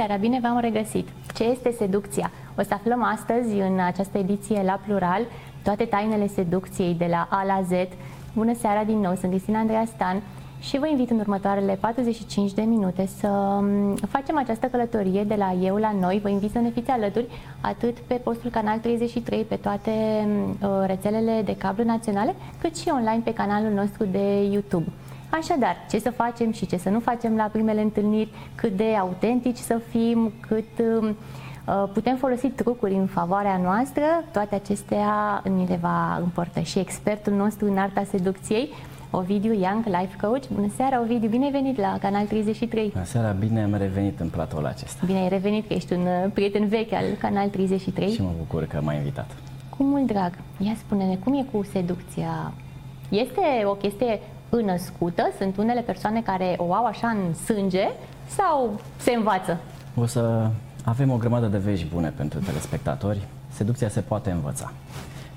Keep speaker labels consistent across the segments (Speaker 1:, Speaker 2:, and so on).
Speaker 1: Bună seara, bine v-am regăsit! Ce este seducția? O să aflăm astăzi în această ediție la plural toate tainele seducției de la A la Z. Bună seara din nou, sunt Cristina Andreea Stan și vă invit în următoarele 45 de minute să mm, facem această călătorie de la eu la noi. Vă invit să ne fiți alături atât pe postul Canal 33, pe toate mm, uh, rețelele de cablu naționale, cât și online pe canalul nostru de YouTube. Așadar, ce să facem și ce să nu facem la primele întâlniri, cât de autentici să fim, cât mm, uh, putem folosi trucuri în favoarea noastră, toate acestea ni le va împărtăși expertul nostru în arta seducției, Ovidiu Young, Life Coach. Bună seara, Ovidiu, bine ai venit la Canal 33.
Speaker 2: Bună seara, bine am revenit în platoul acesta.
Speaker 1: Bine ai revenit, că ești un uh, prieten vechi al Canal 33.
Speaker 2: Și mă bucur că m-ai invitat.
Speaker 1: Cu mult drag. Ia spune-ne, cum e cu seducția? Este o chestie înăscută? Sunt unele persoane care o au așa în sânge sau se învață?
Speaker 2: O să avem o grămadă de vești bune pentru telespectatori. Seducția se poate învăța.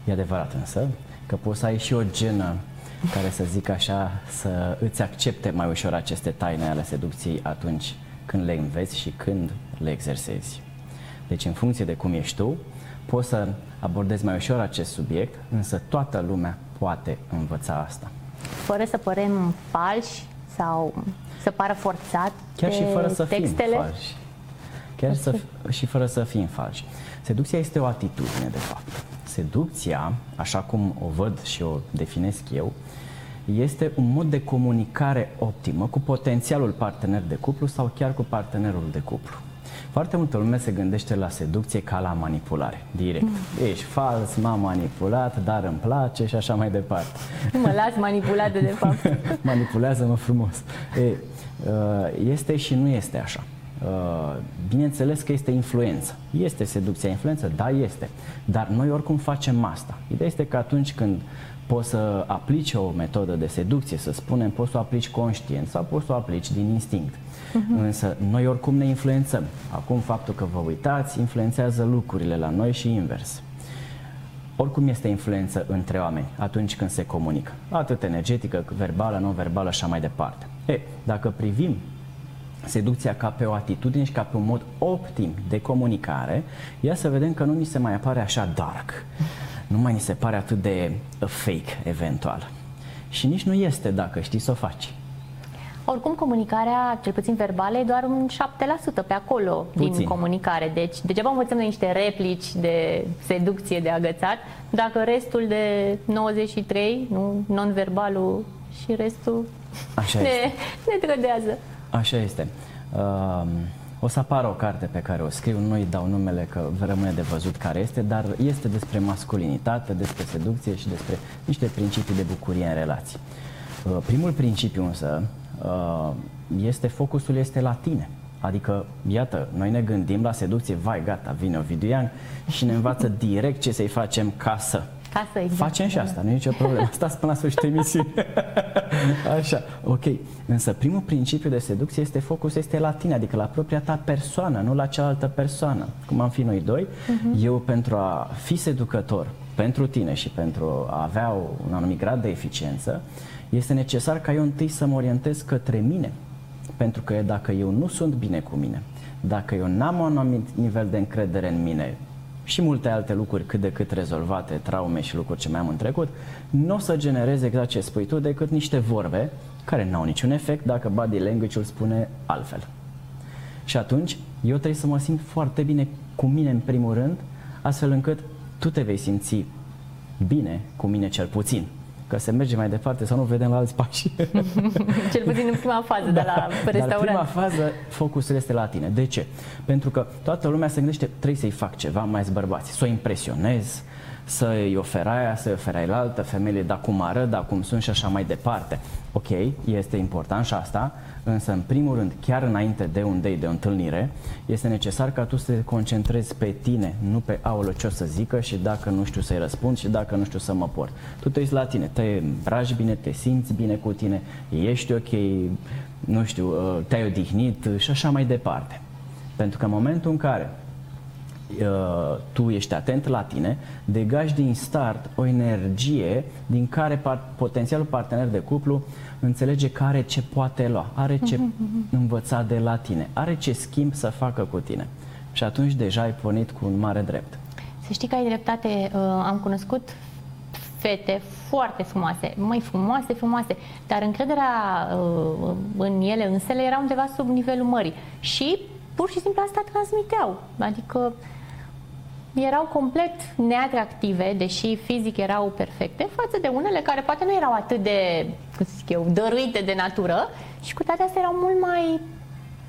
Speaker 2: E adevărat însă că poți să ai și o genă care să zic așa, să îți accepte mai ușor aceste taine ale seducției atunci când le înveți și când le exersezi. Deci în funcție de cum ești tu, poți să abordezi mai ușor acest subiect, însă toată lumea poate învăța asta.
Speaker 1: Fără să părem falși sau să pară forțat
Speaker 2: Chiar și fără să
Speaker 1: textele?
Speaker 2: fim falși. Chiar să, și fără să fim falși. Seducția este o atitudine, de fapt. Seducția, așa cum o văd și o definesc eu, este un mod de comunicare optimă cu potențialul partener de cuplu sau chiar cu partenerul de cuplu. Foarte multă lume se gândește la seducție ca la manipulare, direct. Mm. Ești fals, m-am manipulat, dar îmi place și așa mai departe.
Speaker 1: Mă las manipulat de fapt.
Speaker 2: Manipulează-mă frumos. E, uh, este și nu este așa. Uh, bineînțeles că este influență. Este seducția influență? Da, este. Dar noi oricum facem asta. Ideea este că atunci când poți să aplici o metodă de seducție, să spunem, poți să o aplici conștient sau poți să o aplici din instinct. Uh-huh. Însă noi oricum ne influențăm. Acum faptul că vă uitați influențează lucrurile la noi și invers. Oricum este influență între oameni atunci când se comunică, atât energetică, verbală, non-verbală și așa mai departe. E, dacă privim seducția ca pe o atitudine și ca pe un mod optim de comunicare, ia să vedem că nu ni se mai apare așa dark nu mai ni se pare atât de uh, fake eventual. Și nici nu este dacă știi să o faci.
Speaker 1: Oricum, comunicarea, cel puțin verbală, e doar un 7% pe acolo Puțin. din comunicare. Deci, degeaba învățăm de niște replici de seducție, de agățat, dacă restul de 93, nu, non-verbalul și restul Așa ne, este. ne trădează.
Speaker 2: Așa este. Uh, o să apară o carte pe care o scriu, nu-i dau numele că rămâne de văzut care este, dar este despre masculinitate, despre seducție și despre niște principii de bucurie în relații. Uh, primul principiu însă uh, este focusul este la tine. Adică, iată, noi ne gândim la seducție, vai, gata, vine Ovidiu și ne învață direct ce să-i facem ca să.
Speaker 1: Casă, exact.
Speaker 2: Facem și asta, nu e nicio problemă. Stați până la sfârșitul emisiunii. Așa, ok. Însă primul principiu de seducție este focus este la tine, adică la propria ta persoană, nu la cealaltă persoană. Cum am fi noi doi, uh-huh. eu pentru a fi seducător pentru tine și pentru a avea un anumit grad de eficiență, este necesar ca eu întâi să mă orientez către mine. Pentru că dacă eu nu sunt bine cu mine, dacă eu n-am un anumit nivel de încredere în mine, și multe alte lucruri cât de cât rezolvate, traume și lucruri ce mai am în trecut, nu o să genereze exact ce spui tu decât niște vorbe care n-au niciun efect dacă body language îl spune altfel. Și atunci eu trebuie să mă simt foarte bine cu mine în primul rând, astfel încât tu te vei simți bine cu mine cel puțin că se merge mai departe sau nu vedem la alți pași.
Speaker 1: Cel puțin în prima fază da, de la restaurant. Dar
Speaker 2: în prima fază focusul este la tine. De ce? Pentru că toată lumea se gândește trebuie să-i fac ceva mai bărbați, să o impresionez, să-i ofer aia, să-i ofer aia altă, femeile da cum arăt, da cum sunt și așa mai departe. Ok, este important și asta, însă în primul rând, chiar înainte de un date, de o întâlnire, este necesar ca tu să te concentrezi pe tine, nu pe aolo ce o să zică și dacă nu știu să-i răspund și dacă nu știu să mă port. Tu te uiți la tine, te îmbraci bine, te simți bine cu tine, ești ok, nu știu, uh, te-ai odihnit și așa mai departe. Pentru că în momentul în care uh, tu ești atent la tine, degaji din start o energie din care par- potențialul partener de cuplu înțelege că are ce poate lua, are ce învăța de la tine, are ce schimb să facă cu tine. Și atunci deja ai pornit cu un mare drept.
Speaker 1: Să știi că ai dreptate, uh, am cunoscut fete foarte frumoase, mai frumoase, frumoase, dar încrederea uh, în ele însele era undeva sub nivelul mării și pur și simplu asta transmiteau, adică erau complet neatractive, deși fizic erau perfecte, față de unele care poate nu erau atât de, cum să zic eu, dăruite de natură și cu toate astea erau mult mai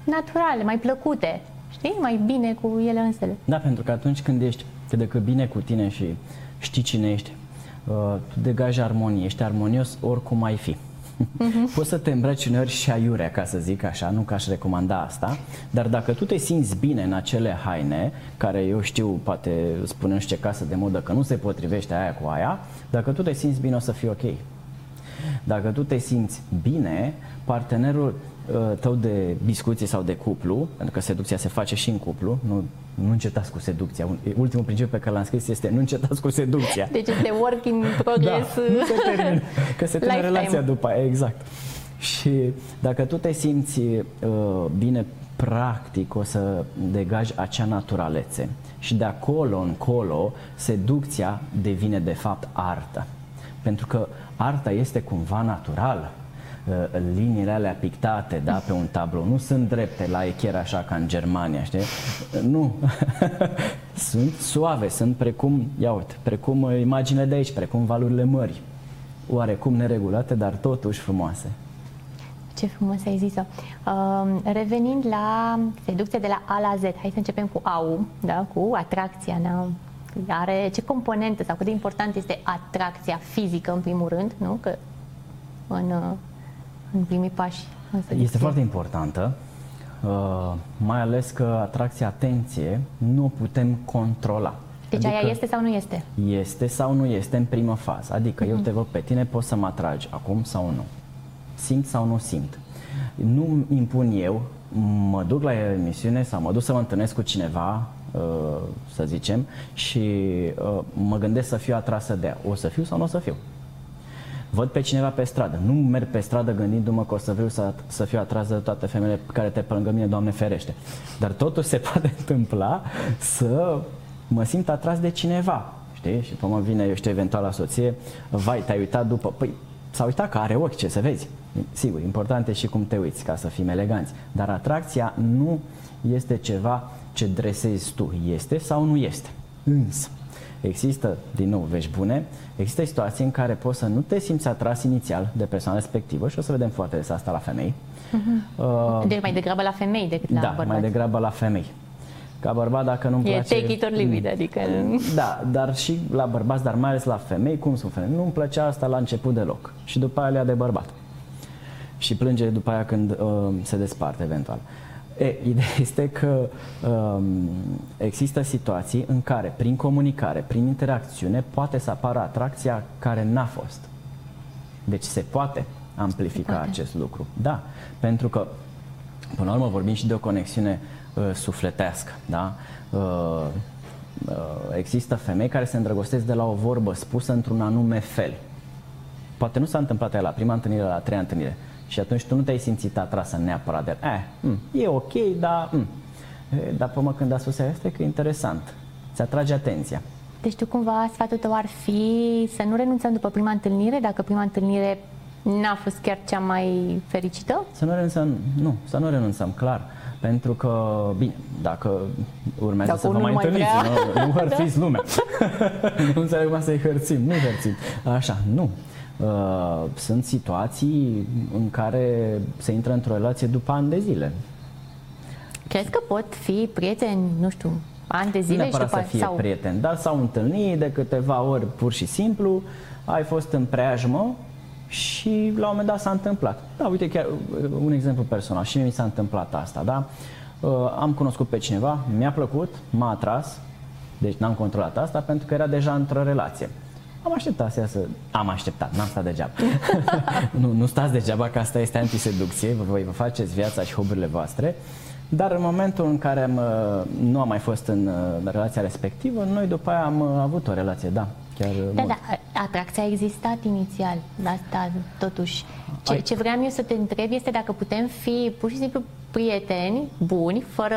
Speaker 1: naturale, mai plăcute, știi, mai bine cu ele însele.
Speaker 2: Da, pentru că atunci când ești cât de cât bine cu tine și știi cine ești, uh, tu degaji armonie, ești armonios oricum ai fi. Uh-huh. Poți să te îmbraci uneori și aiurea, ca să zic așa, nu că aș recomanda asta, dar dacă tu te simți bine în acele haine, care eu știu, poate spune ce casă de modă că nu se potrivește aia cu aia, dacă tu te simți bine o să fii ok. Dacă tu te simți bine, partenerul uh, tău de discuție sau de cuplu, pentru că seducția se face și în cuplu, nu, nu încetați cu seducția. Ultimul principiu pe care l-am scris este nu încetați cu seducția.
Speaker 1: Deci este work in progress.
Speaker 2: Da, nu se termină, că se termină relația după aia, exact. Și dacă tu te simți uh, bine practic, o să degaji acea naturalețe. Și de acolo încolo, seducția devine de fapt artă. Pentru că arta este cumva naturală. Uh, liniile alea pictate da, pe un tablou nu sunt drepte la echier așa ca în Germania, știi? Uh, nu. sunt suave, sunt precum, ia uite, precum uh, imaginele de aici, precum valurile mării. Oarecum neregulate, dar totuși frumoase.
Speaker 1: Ce frumos ai zis-o. Uh, revenind la seducția de la A la Z, hai să începem cu AU, da? cu atracția. Da? Are ce componentă sau cât de important este atracția fizică în primul rând, nu? Că în, în primii pași. În
Speaker 2: este foarte importantă, uh, mai ales că atracția atenție nu o putem controla.
Speaker 1: Deci adică aia este sau nu este?
Speaker 2: Este sau nu este în primă fază. Adică uh-huh. eu mhm. te văd pe tine, poți să mă atragi acum sau nu. Simt sau nu simt. Nu impun eu, mă duc la emisiune sau mă duc să mă întâlnesc cu cineva, uh, să zicem, și uh, mă gândesc să fiu atrasă de ea. O să fiu sau nu o să fiu? Văd pe cineva pe stradă. Nu merg pe stradă gândindu-mă că o să vreau să, să fiu atras de toate femeile care te pe lângă mine, Doamne ferește. Dar totuși se poate întâmpla să mă simt atras de cineva. Știi? Și pe mă vine, eu știu, eventuala soție, vai, te-ai uitat după... Păi, s-a uitat că are ochi, ce să vezi. Sigur, important e și cum te uiți, ca să fim eleganți. Dar atracția nu este ceva ce dresezi tu. Este sau nu este. Însă, există, din nou, vești bune, există situații în care poți să nu te simți atras inițial de persoana respectivă și o să vedem foarte des asta la femei.
Speaker 1: Uh-huh. Uh, deci mai degrabă la femei decât la
Speaker 2: da,
Speaker 1: bărbați.
Speaker 2: mai degrabă la femei. Ca bărbat, dacă nu-mi
Speaker 1: e
Speaker 2: place...
Speaker 1: E take it or leave it, adică...
Speaker 2: Da, dar și la bărbați, dar mai ales la femei, cum sunt femei? Nu-mi plăcea asta la început deloc. Și după aia le de bărbat. Și plânge după aia când uh, se desparte eventual. E, ideea este că um, există situații în care, prin comunicare, prin interacțiune, poate să apară atracția care n-a fost. Deci se poate amplifica se poate. acest lucru. Da, pentru că, până la urmă, vorbim și de o conexiune uh, sufletească. Da? Uh, uh, există femei care se îndrăgostesc de la o vorbă spusă într-un anume fel. Poate nu s-a întâmplat aia la prima întâlnire, la a treia întâlnire, și atunci tu nu te-ai simțit atrasă neapărat de eh, mm, e ok, dar mm. dar pe când a spus asta, că e interesant, ți atrage atenția.
Speaker 1: Deci tu cumva sfatul tău ar fi să nu renunțăm după prima întâlnire, dacă prima întâlnire n-a fost chiar cea mai fericită?
Speaker 2: Să nu renunțăm, nu, să nu renunțăm, clar. Pentru că, bine, dacă urmează dacă să vă mai întâlniți, nu, nu hărțiți lumea. nu înțeleg cum să-i hărțim, nu hărțim. Așa, nu. Uh, sunt situații în care se intră într-o relație după ani de zile.
Speaker 1: Crezi că pot fi prieteni, nu știu, ani de zile
Speaker 2: nu și după să fie sau... prieteni, dar s-au întâlnit de câteva ori pur și simplu, ai fost în preajmă și la un moment dat s-a întâmplat. Da, uite chiar uh, un exemplu personal și mie mi s-a întâmplat asta, da? Uh, am cunoscut pe cineva, mi-a plăcut, m-a atras, deci n-am controlat asta pentru că era deja într-o relație. Am așteptat să... Am așteptat, n-am stat degeaba. nu, nu stați degeaba că asta este antiseducție, voi vă faceți viața și hoburile voastre Dar în momentul în care am, nu am mai fost în relația respectivă, noi după aia am avut o relație, da. Chiar
Speaker 1: da, mult. da, atracția a existat inițial, asta totuși. Ce, ce vreau eu să te întreb este dacă putem fi pur și simplu prieteni buni, fără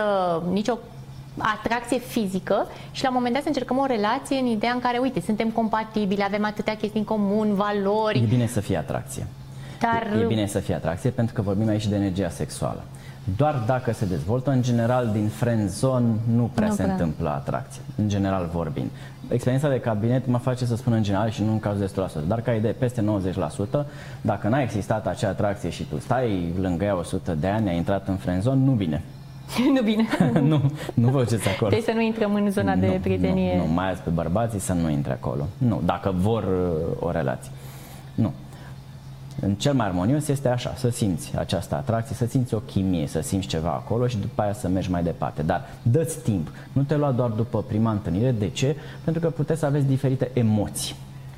Speaker 1: nicio atracție fizică și la un moment dat să încercăm o relație în ideea în care, uite, suntem compatibili, avem atâtea chestii în comun, valori.
Speaker 2: E bine să fie atracție. Dar... E, e bine să fie atracție pentru că vorbim aici de energia sexuală. Doar dacă se dezvoltă, în general, din friend zone nu prea nu se prea. întâmplă atracție, în general vorbind. Experiența de cabinet mă face să spun în general și nu în cazul de 100%, dar ca idee, peste 90%, dacă n-a existat acea atracție și tu stai lângă ea 100 de ani, ai intrat în friend zone, nu bine.
Speaker 1: nu bine.
Speaker 2: nu, nu vă duceți acolo.
Speaker 1: Trebuie să nu intrăm în zona nu, de prietenie.
Speaker 2: Nu, nu, mai ales pe bărbații să nu intre acolo. Nu, dacă vor uh, o relație. Nu. În cel mai armonios este așa, să simți această atracție, să simți o chimie, să simți ceva acolo și după aia să mergi mai departe. Dar dă-ți timp, nu te lua doar după prima întâlnire. De ce? Pentru că puteți să aveți diferite emoții.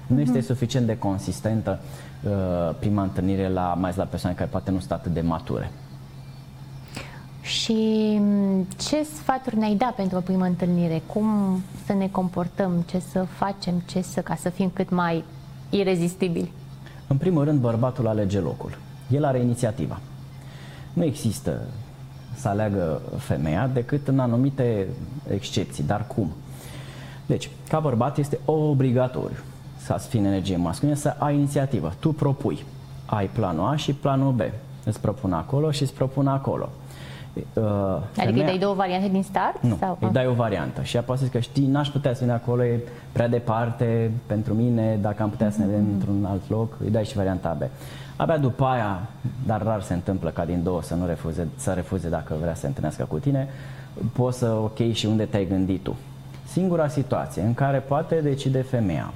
Speaker 2: Nu este mhm. suficient de consistentă uh, prima întâlnire la mai la persoane care poate nu sunt atât de mature.
Speaker 1: Și mm, ce sfaturi ne-ai da pentru o primă întâlnire? Cum să ne comportăm? Ce să facem? Ce să, ca să fim cât mai irezistibili?
Speaker 2: În primul rând, bărbatul alege locul. El are inițiativa. Nu există să aleagă femeia decât în anumite excepții. Dar cum? Deci, ca bărbat este obligatoriu să fii în energie masculină, să ai inițiativă. Tu propui. Ai planul A și planul B. Îți propun acolo și îți propun acolo.
Speaker 1: Uh, adică femeia... îi dai două variante din start?
Speaker 2: Nu, sau? îi dai o variantă și apoi că știi, n-aș putea să vin acolo, e prea departe pentru mine, dacă am putea să ne vedem mm-hmm. într-un alt loc, îi dai și varianta B. Abia după aia, dar rar se întâmplă ca din două să nu refuze, să refuze dacă vrea să se întâlnească cu tine, poți să ok și unde te-ai gândit tu. Singura situație în care poate decide femeia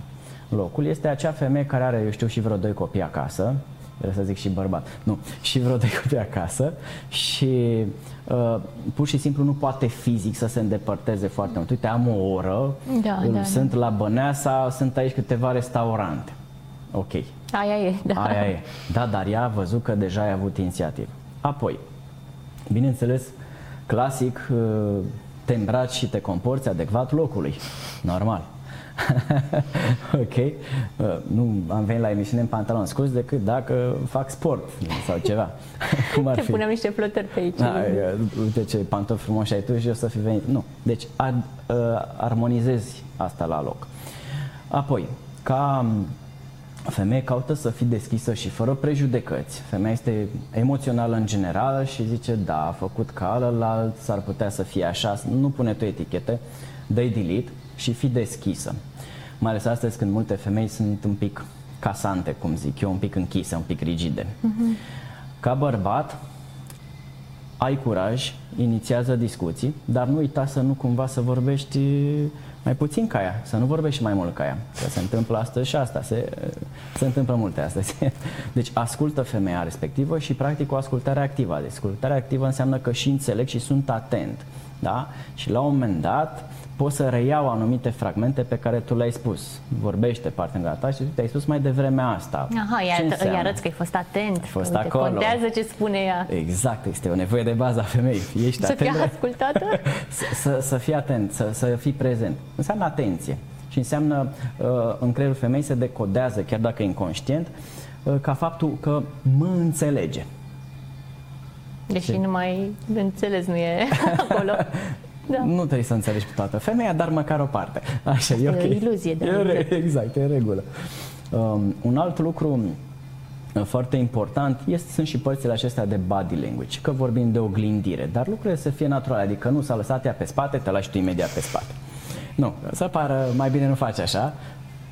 Speaker 2: locul este acea femeie care are, eu știu, și vreo doi copii acasă, Vreau să zic și bărbat. Nu, și vreo de copii acasă și uh, pur și simplu nu poate fizic să se îndepărteze foarte mult. Uite, am o oră, da, da, sunt da. la Băneasa, sunt aici câteva restaurante. Ok.
Speaker 1: Aia e, da.
Speaker 2: Aia e. Da, dar ea a văzut că deja ai avut inițiativă. Apoi, bineînțeles, clasic, uh, te îmbraci și te comporți adecvat locului. Normal. ok? Uh, nu am venit la emisiune în pantaloni scurs decât dacă fac sport sau ceva.
Speaker 1: Cum ar fi? Punem niște flotări pe aici. Da,
Speaker 2: uite ce pantofi frumoși ai tu și eu să fi venit. Nu. Deci ad, uh, armonizezi asta la loc. Apoi, ca femeie caută să fii deschisă și fără prejudecăți. Femeia este emoțională în general și zice da, a făcut ca ălălalt, s-ar putea să fie așa, nu pune tu etichete, dă-i delete și fi deschisă. Mai ales astăzi când multe femei sunt un pic casante, cum zic eu, un pic închise, un pic rigide. Uh-huh. Ca bărbat, ai curaj, inițiază discuții, dar nu uita să nu cumva să vorbești mai puțin ca ea, să nu vorbești mai mult ca ea. Că se întâmplă astăzi și asta, se, se întâmplă multe astăzi. Deci ascultă femeia respectivă și practic o ascultare activă. Deci ascultarea activă înseamnă că și înțeleg și sunt atent. Da? Și la un moment dat pot să reiau anumite fragmente pe care tu le-ai spus. Vorbește partenera ta și te-ai spus mai devreme asta.
Speaker 1: Aha, ce îi arăți că ai fost atent. Ai fost Uite, acolo. Contează ce spune ea.
Speaker 2: Exact, este o nevoie de bază a femeii. Ești
Speaker 1: să atent. fii ascultată?
Speaker 2: să, să, să fii atent, să, să fii prezent. Înseamnă atenție. Și înseamnă uh, în creierul femeii se decodează, chiar dacă e inconștient, uh, ca faptul că mă înțelege.
Speaker 1: Deși nu mai înțeles nu e acolo.
Speaker 2: Da. Nu trebuie să înțelegi pe toată femeia, dar măcar o parte. Așa, e, e ok.
Speaker 1: iluzie, da.
Speaker 2: E re- exact, e în regulă. Um, un alt lucru uh, foarte important este, sunt și părțile acestea de body language, că vorbim de oglindire, dar lucrurile să fie naturale, adică nu s-a lăsat ea pe spate, te lași tu imediat pe spate. Nu, să pară mai bine nu faci așa,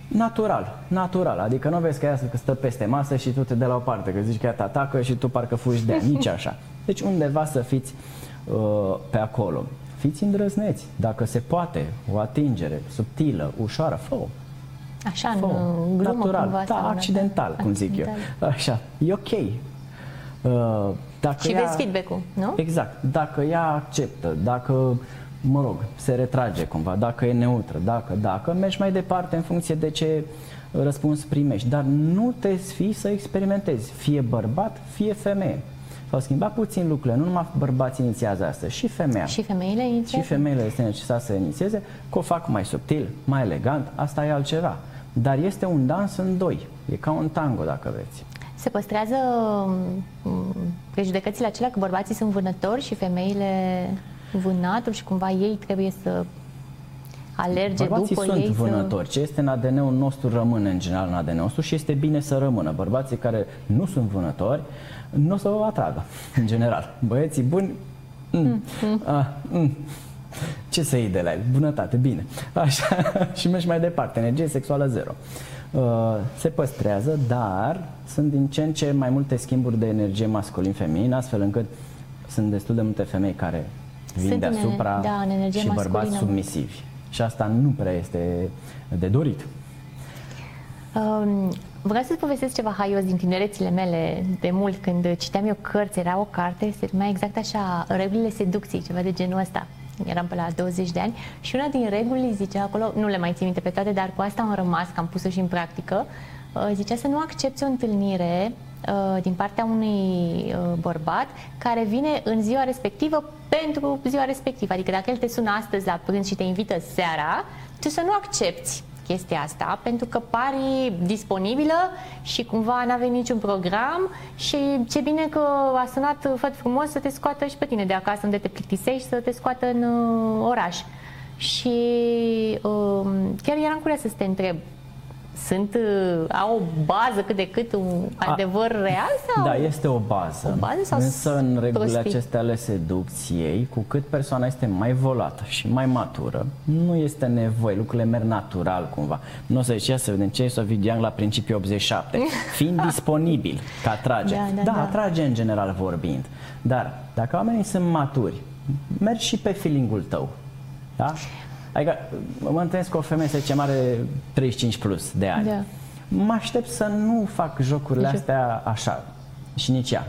Speaker 2: natural, natural, adică nu vezi că ea stă peste masă și tu te dai la o parte, că zici că ea te atacă și tu parcă fugi de ea, nici așa. Deci undeva să fiți uh, pe acolo fiți îndrăzneți, dacă se poate, o atingere subtilă, ușoară, fă
Speaker 1: Așa, fă în glumă
Speaker 2: Natural,
Speaker 1: cumva,
Speaker 2: da, accidental, cum zic eu. Așa, e ok. Uh,
Speaker 1: dacă și ea, vezi feedback-ul, nu?
Speaker 2: Exact. Dacă ea acceptă, dacă, mă rog, se retrage cumva, dacă e neutră, dacă, dacă, mergi mai departe în funcție de ce răspuns primești. Dar nu te sfii să experimentezi, fie bărbat, fie femeie. S-au schimbat puțin lucrurile. Nu numai bărbații inițiază asta, și femeia.
Speaker 1: Și femeile inițiază?
Speaker 2: Și femeile este necesar să inițieze, că o fac mai subtil, mai elegant, asta e altceva. Dar este un dans în doi. E ca un tango, dacă vreți.
Speaker 1: Se păstrează mm, prejudecățile acelea că bărbații sunt vânători și femeile vânatul și cumva ei trebuie să alerge
Speaker 2: Bărbații
Speaker 1: după
Speaker 2: sunt
Speaker 1: ei
Speaker 2: vânători.
Speaker 1: să...
Speaker 2: Ce este în ADN-ul nostru rămâne în general în ADN-ul nostru și este bine să rămână. Bărbații care nu sunt vânători nu o să vă atragă, în general. Băieții buni, mm, mm. Ah, mm. ce să iei de la el? Bunătate, bine. Așa, și mergi mai departe. Energie sexuală zero. Uh, se păstrează, dar sunt din ce în ce mai multe schimburi de energie masculin-feminin, astfel încât sunt destul de multe femei care vin
Speaker 1: Sunt în-
Speaker 2: deasupra
Speaker 1: da, în energie
Speaker 2: și bărbați
Speaker 1: masculină.
Speaker 2: submisivi. Și asta nu prea este de dorit.
Speaker 1: Um, vreau să-ți povestesc ceva haios din tinerețile mele de mult, când citeam eu cărți, era o carte, se numea exact așa, Regulile seducției, ceva de genul ăsta. Eram pe la 20 de ani și una din reguli zicea acolo, nu le mai țin minte pe toate, dar cu asta am rămas, că am pus-o și în practică, uh, zicea să nu accepti o întâlnire uh, din partea unui uh, bărbat care vine în ziua respectivă pentru ziua respectivă. Adică dacă el te sună astăzi la prânz și te invită seara, tu să nu accepti chestia asta, pentru că pari disponibilă și cumva n-avea niciun program și ce bine că a sunat făt frumos să te scoată și pe tine de acasă unde te plictisești, să te scoată în uh, oraș. Și um, chiar eram curioasă să te întreb, sunt, uh, au o bază cât de cât un adevăr real sau?
Speaker 2: Da, este o bază.
Speaker 1: O bază sau
Speaker 2: Însă în regulile
Speaker 1: prostii?
Speaker 2: acestea ale seducției, cu cât persoana este mai volată și mai matură, nu este nevoie, lucrurile merg natural cumva. Nu o să zici, ia să vedem ce e Sofie Young la principiu 87. Fiind disponibil, că atrage.
Speaker 1: Da, da,
Speaker 2: da,
Speaker 1: da.
Speaker 2: atrage în general vorbind. Dar dacă oamenii sunt maturi, mergi și pe feeling-ul tău. Da? Adică mă întâlnesc cu o femeie, să zicem, are 35 plus de ani.
Speaker 1: Da.
Speaker 2: Mă aștept să nu fac jocurile
Speaker 1: Nici eu.
Speaker 2: astea așa și nici ea.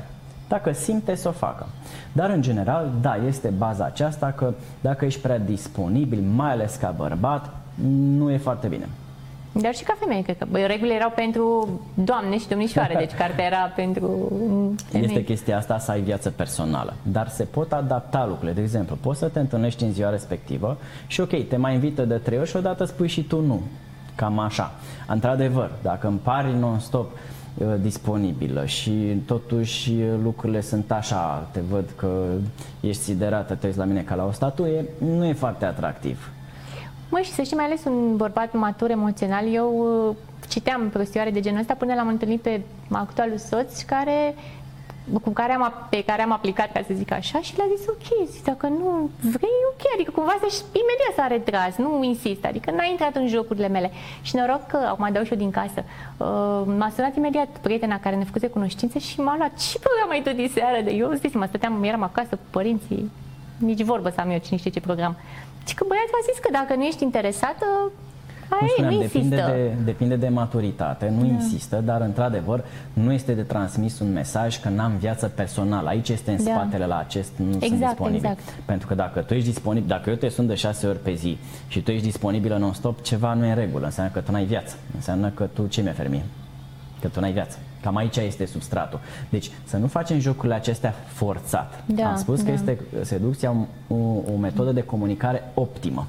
Speaker 2: Dacă simte să o facă. Dar în general, da, este baza aceasta că dacă ești prea disponibil, mai ales ca bărbat, nu e foarte bine.
Speaker 1: Dar și ca femeie, cred că bă, regulile erau pentru doamne și domnișoare, deci cartea era pentru femei.
Speaker 2: Este chestia asta să ai viață personală, dar se pot adapta lucrurile. De exemplu, poți să te întâlnești în ziua respectivă și ok, te mai invită de trei ori și odată spui și tu nu. Cam așa. Într-adevăr, dacă îmi pari non-stop uh, disponibilă și totuși uh, lucrurile sunt așa, te văd că ești siderată, te uiți la mine ca la o statuie, nu e foarte atractiv.
Speaker 1: Măi, și să știi, mai ales un bărbat matur emoțional, eu uh, citeam prostioare de genul ăsta până l-am întâlnit pe actualul soț care cu care am, pe care am aplicat, ca să zic așa, și le-a zis ok, zis, dacă nu vrei, ok, adică cumva să imediat s-a retras, nu insist, adică n-a intrat în jocurile mele. Și noroc că, acum dau și eu din casă, uh, m-a sunat imediat prietena care ne făcuse cunoștințe și m-a luat, ce program ai tu diseară? De eu, zic, mă stăteam, eram acasă cu părinții, nici vorbă să am eu cine știe ce program. Și că băiatul a zis că dacă nu ești interesată,
Speaker 2: Cum
Speaker 1: aia e,
Speaker 2: spuneam,
Speaker 1: nu
Speaker 2: depinde
Speaker 1: insistă.
Speaker 2: de, depinde de maturitate, nu insistă, dar într-adevăr nu este de transmis un mesaj că n-am viață personală. Aici este în
Speaker 1: Da.
Speaker 2: spatele la acest nu sunt
Speaker 1: Exact,
Speaker 2: disponibil.
Speaker 1: exact.
Speaker 2: Pentru că dacă tu ești disponibil, dacă eu te sun de șase ori pe zi și tu ești disponibilă non-stop, ceva nu e în regulă. Înseamnă că tu n-ai viață. Înseamnă că tu ce mi-a fermie? Că tu n-ai viață. Cam aici este substratul. Deci să nu facem jocurile acestea forțat.
Speaker 1: Da,
Speaker 2: Am spus că
Speaker 1: da.
Speaker 2: este seducția o, o metodă de comunicare optimă.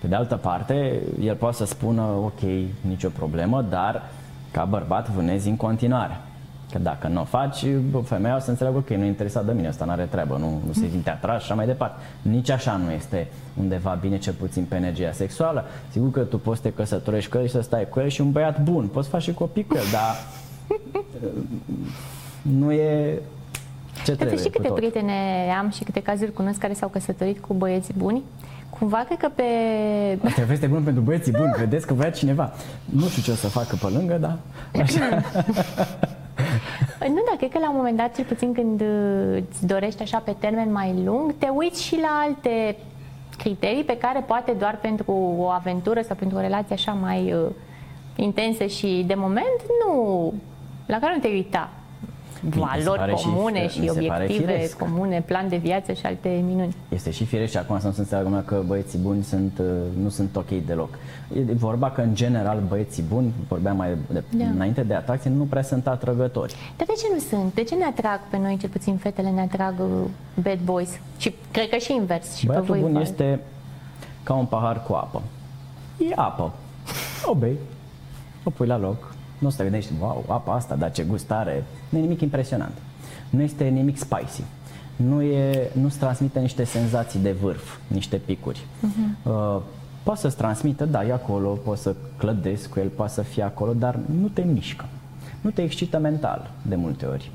Speaker 2: Pe de altă parte, el poate să spună, ok, nicio problemă, dar ca bărbat vânezi în continuare. Că dacă nu o faci, bă, femeia o să înțeleagă, ok, nu e interesat de mine, ăsta nu are treabă, nu, nu se simte atras și așa mai departe. Nici așa nu este undeva bine, cel puțin pe energia sexuală. Sigur că tu poți să te căsătorești cu el și să stai cu el și un băiat bun, poți face copii cu el, dar nu e ce
Speaker 1: Dar să
Speaker 2: trebuie
Speaker 1: știi
Speaker 2: cu
Speaker 1: câte
Speaker 2: tot.
Speaker 1: prietene am și câte cazuri cunosc care s-au căsătorit cu băieți buni? Cumva cred că pe...
Speaker 2: Asta e o veste bună pentru băieții buni, vedeți că vrea cineva. Nu știu ce o să facă pe lângă, dar așa.
Speaker 1: Nu, dar cred că la un moment dat, cel puțin când uh, îți dorești așa pe termen mai lung, te uiți și la alte criterii pe care poate doar pentru o aventură sau pentru o relație așa mai uh, intensă și de moment nu, la care nu te uita. Valori comune și,
Speaker 2: mi se pare
Speaker 1: obiective
Speaker 2: firesc.
Speaker 1: comune, plan de viață și alte minuni.
Speaker 2: Este și firesc și acum să nu se înțeleagă lumea că băieții buni sunt, uh, nu sunt ok deloc. E vorba că în general băieții buni, vorbeam mai de,
Speaker 1: Da.
Speaker 2: înainte de atracție, nu prea sunt atrăgători.
Speaker 1: Dar de ce nu sunt? De ce ne atrag pe noi, cel puțin fetele, ne atrag uh, bad boys? Și cred că și invers. Și pe
Speaker 2: Băiatul
Speaker 1: voi
Speaker 2: bun
Speaker 1: vă-
Speaker 2: este ca un pahar cu apă. E apă. O bei, o pui la loc, nu o să te gândești, wow, apa asta, dar ce gust are. Nu e nimic impresionant. Nu este nimic spicy. Nu e, nu-ți transmite niște senzații de vârf, niște picuri. Uh-huh. Uh, poate să-ți transmită, da, e acolo, poți să clădezi cu el, poate să fie acolo, dar nu te mișcă. Nu te excită mental, de multe ori.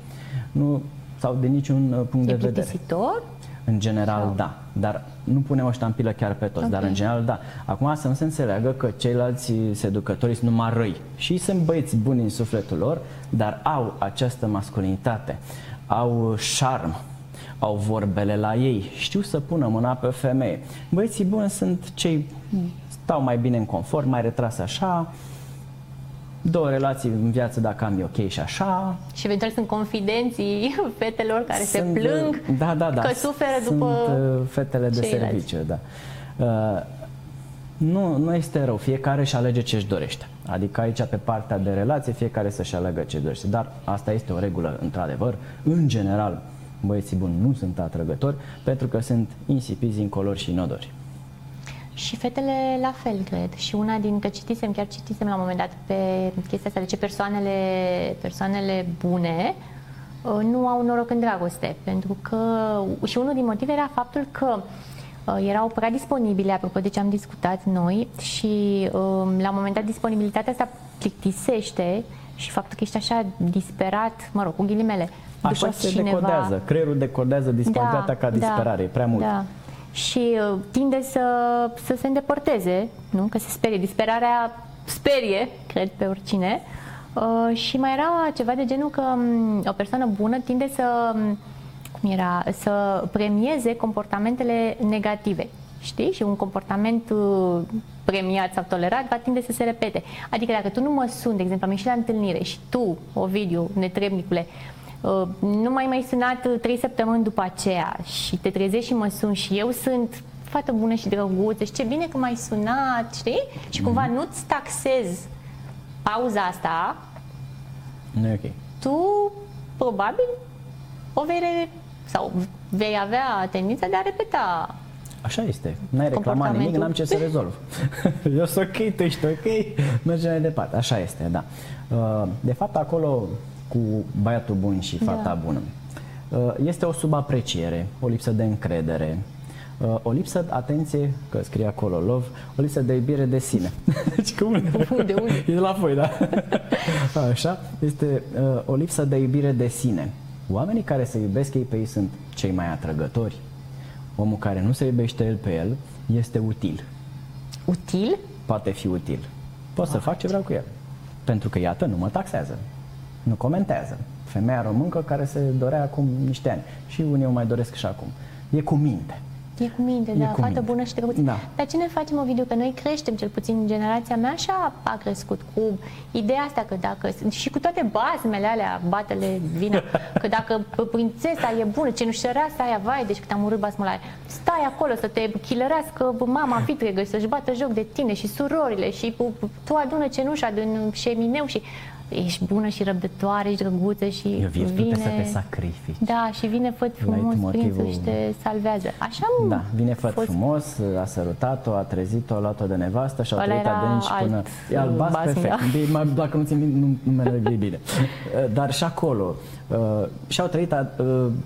Speaker 2: Nu, sau de niciun uh, punct
Speaker 1: E
Speaker 2: de vedere.
Speaker 1: plictisitor?
Speaker 2: În general, da. Dar nu punem o ștampilă chiar pe toți,
Speaker 1: Ok.
Speaker 2: dar în general, da. Acum să nu se înțeleagă că ceilalți seducători sunt numai răi. Și sunt băieți buni în sufletul lor, dar au această masculinitate, au șarm, au vorbele la ei, știu să pună mâna pe femeie. Băieții buni sunt cei stau mai bine în confort, mai retras așa, două relații în viață dacă am e ok și așa,
Speaker 1: Și eventual sunt confidenții fetelor care se
Speaker 2: sunt,
Speaker 1: plâng
Speaker 2: da, da, da.
Speaker 1: că suferă
Speaker 2: Sunt
Speaker 1: după
Speaker 2: uh, fetele de
Speaker 1: ceilalți.
Speaker 2: serviciu, da. Uh, nu, nu este rău, fiecare își alege ce își dorește. Adică aici pe partea de relație fiecare să-și aleagă ce își dorește. Dar asta este o regulă într-adevăr. În general, băieții buni nu sunt atrăgători pentru că sunt insipizi, incolori și inodori.
Speaker 1: Și fetele la fel, cred. Și una din, că citisem, chiar citisem la un moment dat pe chestia asta, de ce persoanele, persoanele bune uh, nu au noroc în dragoste. Pentru că, și unul din motive era faptul că uh, erau prea disponibile, apropo de ce am discutat noi, și um, la un moment dat disponibilitatea asta plictisește și faptul că ești așa disperat, mă rog, cu ghilimele,
Speaker 2: Așa
Speaker 1: după
Speaker 2: se
Speaker 1: cineva...
Speaker 2: decodează. Creierul decodează disparitatea ca disperare. e prea mult.
Speaker 1: Da. Și uh, tinde să, să se îndepărteze, nu? Că se sperie. Disperarea sperie, cred, pe oricine. Uh, și mai era ceva de genul că um, o persoană bună tinde să, um, cum era, să premieze comportamentele negative. Știi? Și un comportament uh, premiat sau tolerat va tinde să se repete. Adică dacă tu nu mă suni, de exemplu, am ieșit la întâlnire și tu, Ovidiu, netrebnicule, Uh, nu mai mai sunat uh, trei săptămâni după aceea și te trezești și mă sun și eu sunt fată bună și drăguță și ce bine că m-ai sunat, știi? Și cumva
Speaker 2: Mhm.
Speaker 1: nu-ți taxezi pauza asta,
Speaker 2: Nu e ok.
Speaker 1: tu probabil o vei re- sau vei avea tendința de a repeta
Speaker 2: Așa este. N-ai reclamat nimic,
Speaker 1: Comportamentul.
Speaker 2: n-am ce să rezolv. Eu sunt ok, tu ești ok, mergem mai departe. Așa este, da. Uh, De fapt, acolo cu băiatul bun și fata
Speaker 1: Da.
Speaker 2: bună, uh, este o subapreciere, o lipsă de încredere, uh, o lipsă, atenție, că scrie acolo love, o lipsă de iubire de sine. Deci cum?
Speaker 1: Unde, unde?
Speaker 2: E de la foi, da? Așa, este uh, o lipsă de iubire de sine. Oamenii care se iubesc ei pe ei sunt cei mai atrăgători. Omul care nu se iubește el pe el este util.
Speaker 1: util,
Speaker 2: Poate fi util. Pot să fac ce vreau cu el. Pentru că, iată, nu mă taxează. Nu comentează. Femeia româncă care se dorea acum niște ani. Și unii o mai doresc și acum. E cu minte.
Speaker 1: E cu minte,
Speaker 2: E
Speaker 1: da,
Speaker 2: cu
Speaker 1: fată
Speaker 2: minte.
Speaker 1: bună și drăguță.
Speaker 2: Da.
Speaker 1: Dar ce ne facem o video? Că noi creștem, cel puțin generația mea așa a crescut cu ideea asta că dacă, și cu toate basmele alea, batele vină, că dacă prințesa e bună, cenușăreasa aia, vai, deci cât am urât basmul aia, stai acolo să te chilărească mama vitregă, să-și bată joc de tine și surorile și tu adună cenușa din șemineu și ești bună și răbdătoare, ești drăguță și
Speaker 2: E o virtute
Speaker 1: vine...
Speaker 2: să te sacrifici.
Speaker 1: Da, și vine făt frumos
Speaker 2: Leitmotivul-
Speaker 1: prințul și te salvează. Așa am
Speaker 2: Da, vine făt
Speaker 1: fost
Speaker 2: frumos, a sărutat-o, a trezit-o, a luat-o de nevastă și au
Speaker 1: Ăla
Speaker 2: trăit
Speaker 1: era
Speaker 2: adânci până...
Speaker 1: alt
Speaker 2: E albastru,
Speaker 1: basm,
Speaker 2: perfect.
Speaker 1: da.
Speaker 2: Bine, mai- Dacă nu țin minte, nu, numele e bine. Uh, Dar și acolo, uh, și-au trăit uh,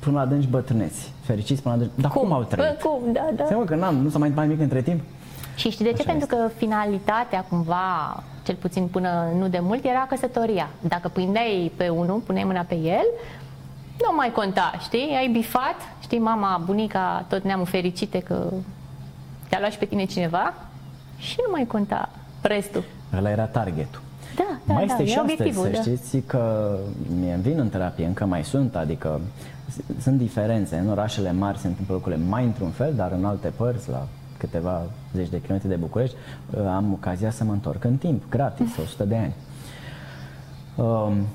Speaker 2: până la adânci bătrâneți, fericiți până la adânci. Dar cum, au trăit?
Speaker 1: Bă, cum, da, da.
Speaker 2: Seamă că n-am, nu s-a mai mai nimic între timp?
Speaker 1: Și știi de ce?
Speaker 2: Așa
Speaker 1: Pentru că finalitatea, cumva, cel puțin până nu de mult, era căsătoria. Dacă prindeai pe unul, puneai mâna pe el, nu mai conta, știi? Ai bifat, știi, mama, bunica, tot neamul fericite că te-a luat și pe tine cineva și nu mai conta restul.
Speaker 2: Ăla era targetul.
Speaker 1: Da, da,
Speaker 2: mai
Speaker 1: da,
Speaker 2: este
Speaker 1: e
Speaker 2: și astăzi,
Speaker 1: obiectivul,
Speaker 2: să
Speaker 1: da.
Speaker 2: știți că mie îmi vin în terapie, încă mai sunt, adică s- sunt diferențe. În orașele mari se întâmplă lucrurile mai într-un fel, dar în alte părți, la câteva zeci de kilometri de București, uh, am ocazia să mă întorc în timp, gratis, 100 de ani. Um,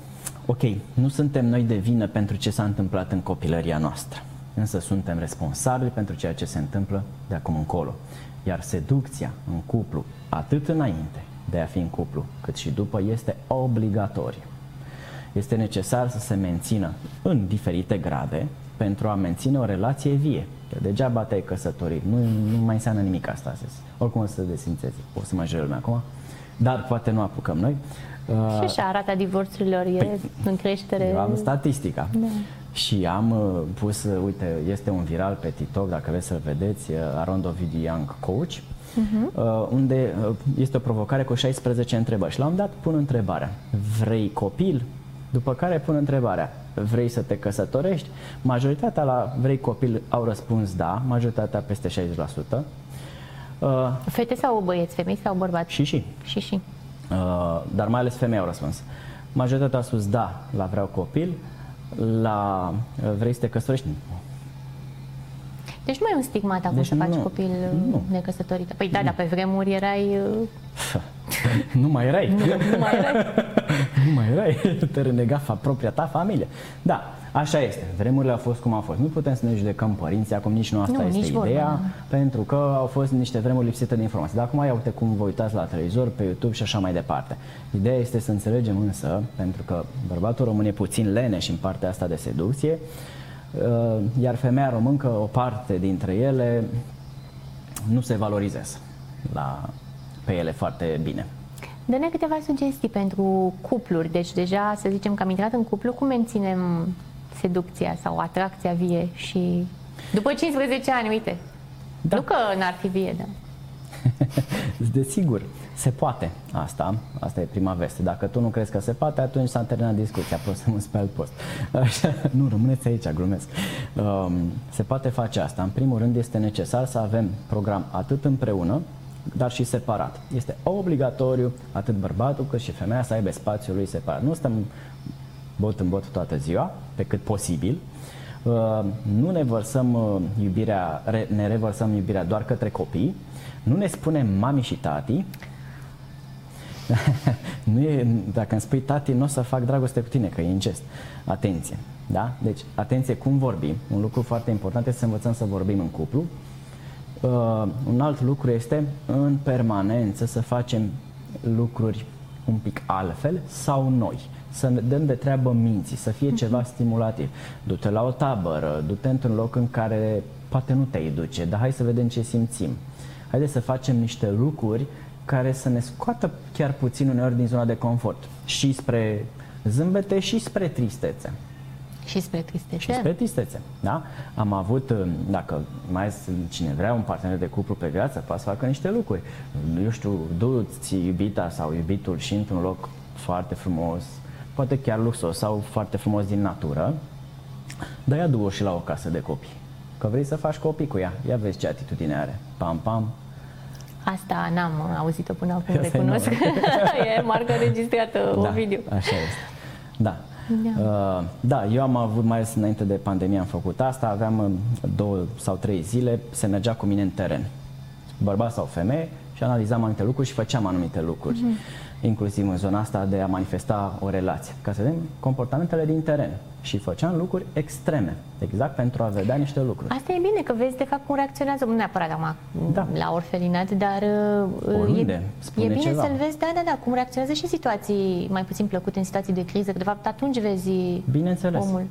Speaker 2: ok, nu suntem noi de vină pentru ce s-a întâmplat în copilăria noastră, însă suntem responsabili pentru ceea ce se întâmplă de acum încolo. Iar seducția în cuplu, atât înainte de a fi în cuplu, cât și după, este obligatorie. Este necesar să se mențină în diferite grade pentru a menține o relație vie. Că degeaba te-ai căsătorit, nu, nu mai înseamnă nimic asta astăzi. Oricum o să se desințeze, o să mă jure lumea acum, dar poate nu apucăm noi.
Speaker 1: Uh, și așa rata divorțurilor e păi, în creștere.
Speaker 2: Eu am statistica. Da. Și am uh, pus, uh, uite, este un viral pe TikTok, dacă vreți să-l vedeți, uh, Around of Young Coach, uh-huh. uh, unde uh, este o provocare cu 16 întrebări. Și la un dat pun întrebarea, vrei copil? După care pun întrebarea, vrei să te căsătorești? Majoritatea la vrei copil au răspuns da, majoritatea peste 60%.
Speaker 1: Uh, Fete sau băieți, femei sau bărbați?
Speaker 2: Și și.
Speaker 1: Și și.
Speaker 2: Uh, dar mai ales femei au răspuns. Majoritatea au spus da la vreau copil, la uh, vrei să te căsătorești?
Speaker 1: Deci nu mai e un stigmat acum deci să faci nu, copil nu. necăsătorit. Păi da, dar pe vremuri erai...
Speaker 2: Uh, nu mai erai.
Speaker 1: Nu, nu mai erai.
Speaker 2: nu mai erai. Te renega fa, propria ta familie. Da, Așa este. Vremurile au fost cum au fost. Nu putem să ne judecăm părinții, acum nici nu asta nu, este nici ideea, vorba, da. pentru că au fost niște vremuri lipsite de informații. Dar acum ia uite cum vă uitați la televizor, pe YouTube și așa mai departe. Ideea este să înțelegem însă, pentru că bărbatul român e puțin leneș în partea asta de seducție, uh, iar femeia româncă, o parte dintre ele, nu se valorizează la, pe ele foarte bine.
Speaker 1: Dă-ne câteva sugestii pentru cupluri. Deci deja, să zicem că am intrat în cuplu, cum menținem seducția sau atracția vie și după 15 ani, uite. Da. Nu că n-ar fi vie, da.
Speaker 2: Desigur, se poate asta, asta e prima veste. Dacă tu nu crezi că se poate, atunci s-a terminat discuția, poți să mă pe alt post. Așa, nu, rămâneți aici, glumesc. Um, se poate face asta. În primul rând este necesar să avem program atât împreună, dar și separat. Este obligatoriu atât bărbatul cât și femeia să aibă spațiul lui separat. Nu stăm bot în bot toată ziua, pe cât posibil. Uh, nu ne vărsăm uh, iubirea, ne revărsăm iubirea doar către copii, nu ne spunem mami și tati, nu e, dacă îmi spui tati, nu o să fac dragoste cu tine, că e incest. Atenție. Da? Deci, atenție cum vorbim. Un lucru foarte important este să învățăm să vorbim în cuplu. Uh, un alt lucru este în permanență să facem lucruri un pic altfel sau noi să ne dăm de treabă minții, să fie ceva mhm. stimulativ. Du-te la o tabără, du-te într-un loc în care poate nu te-ai duce, dar hai să vedem ce simțim. Haideți să facem niște lucruri care să ne scoată chiar puțin uneori din zona de confort și spre zâmbete și spre tristețe.
Speaker 1: Și spre tristețe.
Speaker 2: Și spre tristețe, da? Am avut, dacă mai cine vrea un partener de cuplu pe viață, poate să facă niște lucruri. Eu știu, du-ți iubita sau iubitul și într-un loc foarte frumos, poate chiar luxos sau foarte frumos din natură, dar ia du și la o casă de copii. Că vrei să faci copii cu ea. Ia vezi ce atitudine are. Pam, pam.
Speaker 1: Asta n-am auzit-o până acum, recunosc. e marcă registrată, da, video.
Speaker 2: așa este. Da. Da. Uh, da, eu am avut, mai ales înainte de pandemie am făcut asta, aveam uh, două sau trei zile, se mergea cu mine în teren, bărbat sau femeie, și analizam anumite lucruri și făceam anumite lucruri. Uh-huh inclusiv în zona asta de a manifesta o relație, ca să vedem comportamentele din teren. Și făceam lucruri extreme, exact pentru a vedea niște lucruri.
Speaker 1: Asta e bine, că vezi de fapt cum reacționează, nu neapărat acum da. la orfelinat, dar
Speaker 2: uh, Oriunde,
Speaker 1: e, e bine ceva. să-l vezi, da, da, da, cum reacționează și situații mai puțin plăcute în situații de criză, că de fapt atunci vezi
Speaker 2: Bineînțeles.
Speaker 1: omul.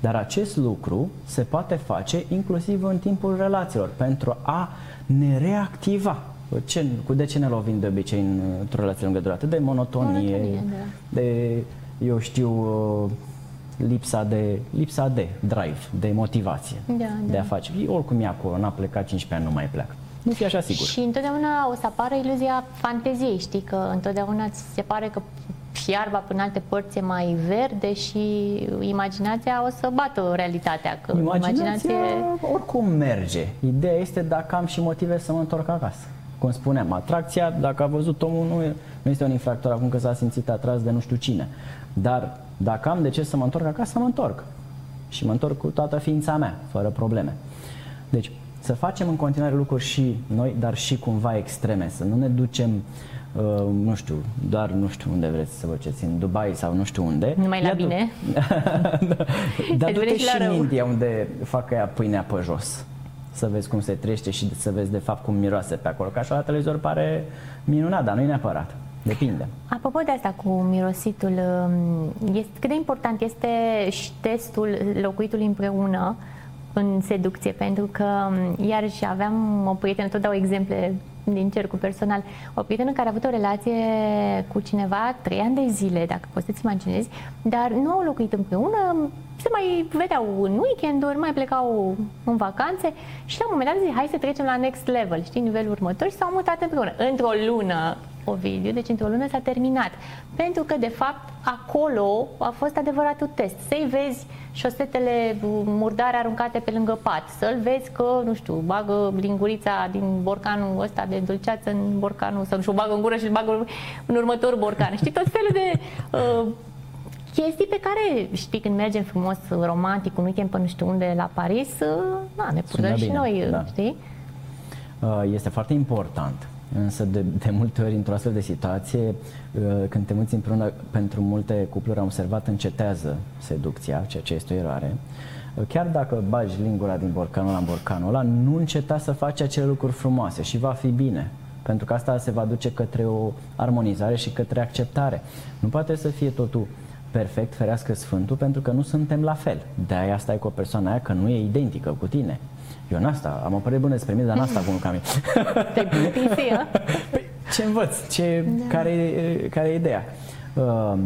Speaker 2: Dar acest lucru se poate face inclusiv în timpul relațiilor, pentru a ne reactiva ce, cu de ce ne lovim de obicei într-o relație lungă durată? De monotonie, monotonie da. de, eu știu, lipsa de, lipsa de drive, de motivație da, de da. a face. Oricum e acolo, n-a plecat 15 ani, nu mai pleacă. Nu fi așa sigur.
Speaker 1: Și întotdeauna o să apară iluzia fanteziei, știi, că întotdeauna ți se pare că iarba până alte părți e mai verde și imaginația o să bată realitatea. Că
Speaker 2: imaginația imaginație... oricum merge. Ideea este dacă am și motive să mă întorc acasă cum spuneam, atracția, dacă a văzut omul, nu, nu este un infractor acum că s-a simțit atras de nu știu cine. Dar dacă am de ce să mă întorc acasă, mă întorc. Și mă întorc cu toată ființa mea, fără probleme. Deci, să facem în continuare lucruri și noi, dar și cumva extreme, să nu ne ducem uh, nu știu, doar nu știu unde vreți să vă ceți, în Dubai sau nu știu unde.
Speaker 1: Numai la bine.
Speaker 2: Dar du-te și în India unde fac ea pâinea pe jos să vezi cum se trește și să vezi de fapt cum miroase pe acolo. Că așa la televizor pare minunat, dar nu e neapărat. Depinde.
Speaker 1: Apropo de asta cu mirositul, um, este, cât de important este și testul locuitului împreună în seducție, pentru că um, iarăși aveam o prietenă, tot dau exemple din cercul personal, o prietenă care a avut o relație cu cineva trei ani de zile, dacă poți să-ți imaginezi, dar nu au locuit împreună, se mai vedeau în weekenduri, mai plecau în vacanțe și la un moment dat zic, hai să trecem la next level, știi, nivelul următor și s-au mutat împreună. Într-o lună Ovidiu, deci într-o lună s-a terminat. Pentru că, de fapt, acolo a fost adevăratul test. Să-i vezi șosetele murdare aruncate pe lângă pat, să-l vezi că, nu știu, bagă lingurița din borcanul ăsta de dulceață în borcanul, sau nu știu, bagă în gură și îl bagă în următorul borcan. Știi, tot felul de uh, chestii pe care, știi, când mergem frumos, romantic, un weekend pe nu știu unde, la Paris, uh, na, ne purtăm și noi, da. știi?
Speaker 2: Uh, este foarte important Însă de, de multe ori într-o astfel de situație, uh, când te muți împreună, pentru multe cupluri am observat, încetează seducția, ceea ce este o eroare. Uh, chiar dacă bagi lingura din borcanul în borcanul ăla, nu înceta să faci acele lucruri frumoase și va fi bine. Pentru că asta se va duce către o armonizare și către acceptare. Nu poate să fie totul perfect, ferească Sfântul, pentru că nu suntem la fel. De aia stai cu o persoană aia că nu e identică cu tine. Eu în asta am o părere bună despre mine, dar în asta cum cam
Speaker 1: Te
Speaker 2: păi, ce învăț? Ce, da. care, care e ideea? Um,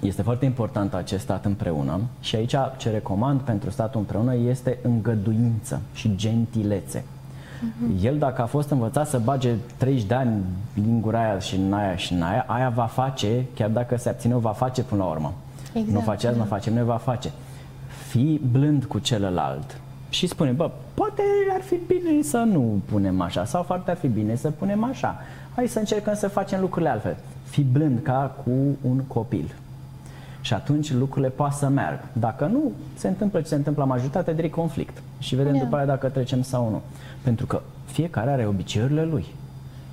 Speaker 2: este foarte important acest stat împreună și aici ce recomand pentru statul împreună este îngăduință și gentilețe. Uh-huh. El dacă a fost învățat să bage 30 de ani lingura aia și în aia și în aia, aia va face, chiar dacă se abține, o va face până la urmă. Exact. Nu face azi, nu face, nu va face. Fii blând cu celălalt și spune, bă, poate ar fi bine să nu punem așa sau foarte ar fi bine să punem așa. Hai să încercăm să facem lucrurile altfel. Fi blând ca cu un copil. Și atunci lucrurile poate să meargă. Dacă nu, se întâmplă ce se întâmplă la majoritate, de conflict. Și vedem yeah. după aia dacă trecem sau nu. Pentru că fiecare are obiceiurile lui.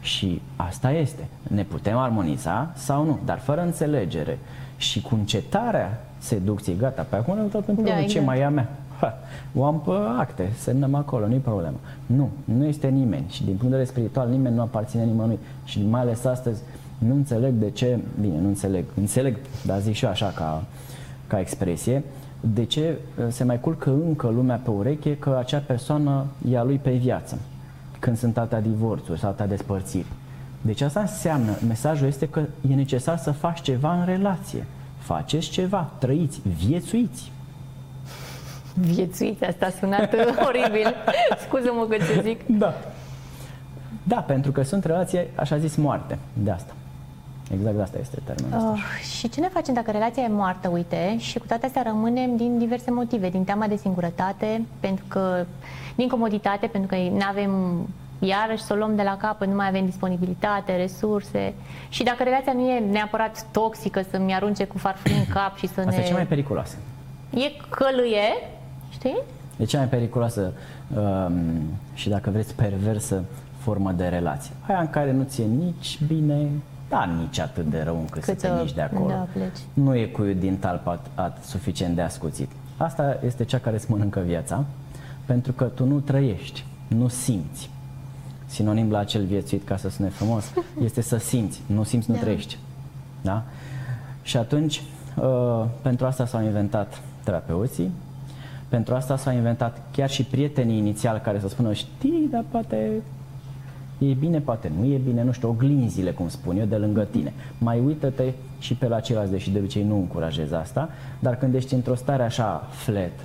Speaker 2: Și asta este. Ne putem armoniza sau nu, dar fără înțelegere și cu încetarea seducției, gata, pe acum ne tot împreună, da, ce exact. mai e a mea? Ha, o am pe acte, semnăm acolo, nu-i problemă. Nu, nu este nimeni și din punct de vedere spiritual nimeni nu aparține nimănui și mai ales astăzi nu înțeleg de ce, bine, nu înțeleg, înțeleg, dar zic și eu așa ca, ca expresie, de ce uh, se mai culcă încă lumea pe ureche că acea persoană e a lui pe viață, când sunt atâtea divorțuri sau atâtea despărțiri. Deci asta înseamnă, mesajul este că e necesar să faci ceva în relație. Faceți ceva, trăiți, viețuiți.
Speaker 1: Viețuiți, asta a sunat oribil. Scuză-mă că ce zic.
Speaker 2: Da. Da, pentru că sunt relații, așa zis, moarte. De asta. Exact de asta este termenul uh,
Speaker 1: Și ce ne facem dacă relația e moartă, uite, și cu toate astea rămânem din diverse motive, din teama de singurătate, pentru că, din comoditate, pentru că nu avem iarăși să o luăm de la capăt, nu mai avem disponibilitate, resurse. Și dacă relația nu e neapărat toxică, să-mi arunce cu farfurii în cap și să
Speaker 2: Asta
Speaker 1: ne...
Speaker 2: e cea mai periculoasă.
Speaker 1: E călâie, știi?
Speaker 2: E cea mai periculoasă um, și dacă vreți perversă formă de relație. Aia în care nu ți-e nici bine, dar nici atât de rău încât Cât să te nici de acolo. Da, pleci. Nu e cu din talpa at, suficient de ascuțit. Asta este cea care îți mănâncă viața, pentru că tu nu trăiești, nu simți. Sinonim la acel viețuit, ca să sune frumos, este să simți. Nu simți, nu da. trăiești. Da? Și atunci, uh, pentru asta s-au inventat terapeuții, pentru asta s-au inventat chiar și prietenii inițial care să spună, știi, dar poate e bine, poate nu e bine, nu știu, oglinzile, cum spun eu, de lângă tine. Mai uită-te și pe la ceilalți, deși de obicei nu încurajez asta, dar când ești într-o stare așa flat,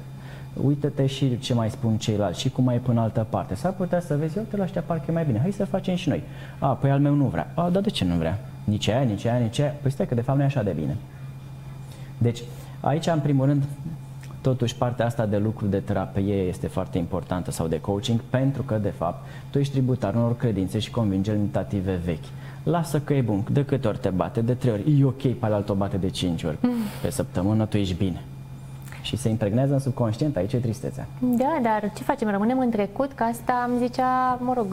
Speaker 2: uită-te și ce mai spun ceilalți și cum mai e până altă parte. S-ar putea să vezi, uite la ăștia parcă e mai bine, hai să facem și noi. A, păi al meu nu vrea. A, dar de ce nu vrea? Nici aia, nici aia, nici aia. Păi stai că de fapt nu e așa de bine. Deci, aici, în primul rând, Totuși, partea asta de lucru de terapie este foarte importantă sau de coaching pentru că, de fapt, tu ești tributar unor credințe și convingeri limitative vechi. Lasă că e bun, de câte ori te bate, de trei ori, e ok, pe altă o bate de cinci ori. Mm. Pe săptămână tu ești bine. Și se impregnează în subconștient, aici e tristețea.
Speaker 1: Da, dar ce facem? Rămânem în trecut? Că asta îmi zicea, mă rog,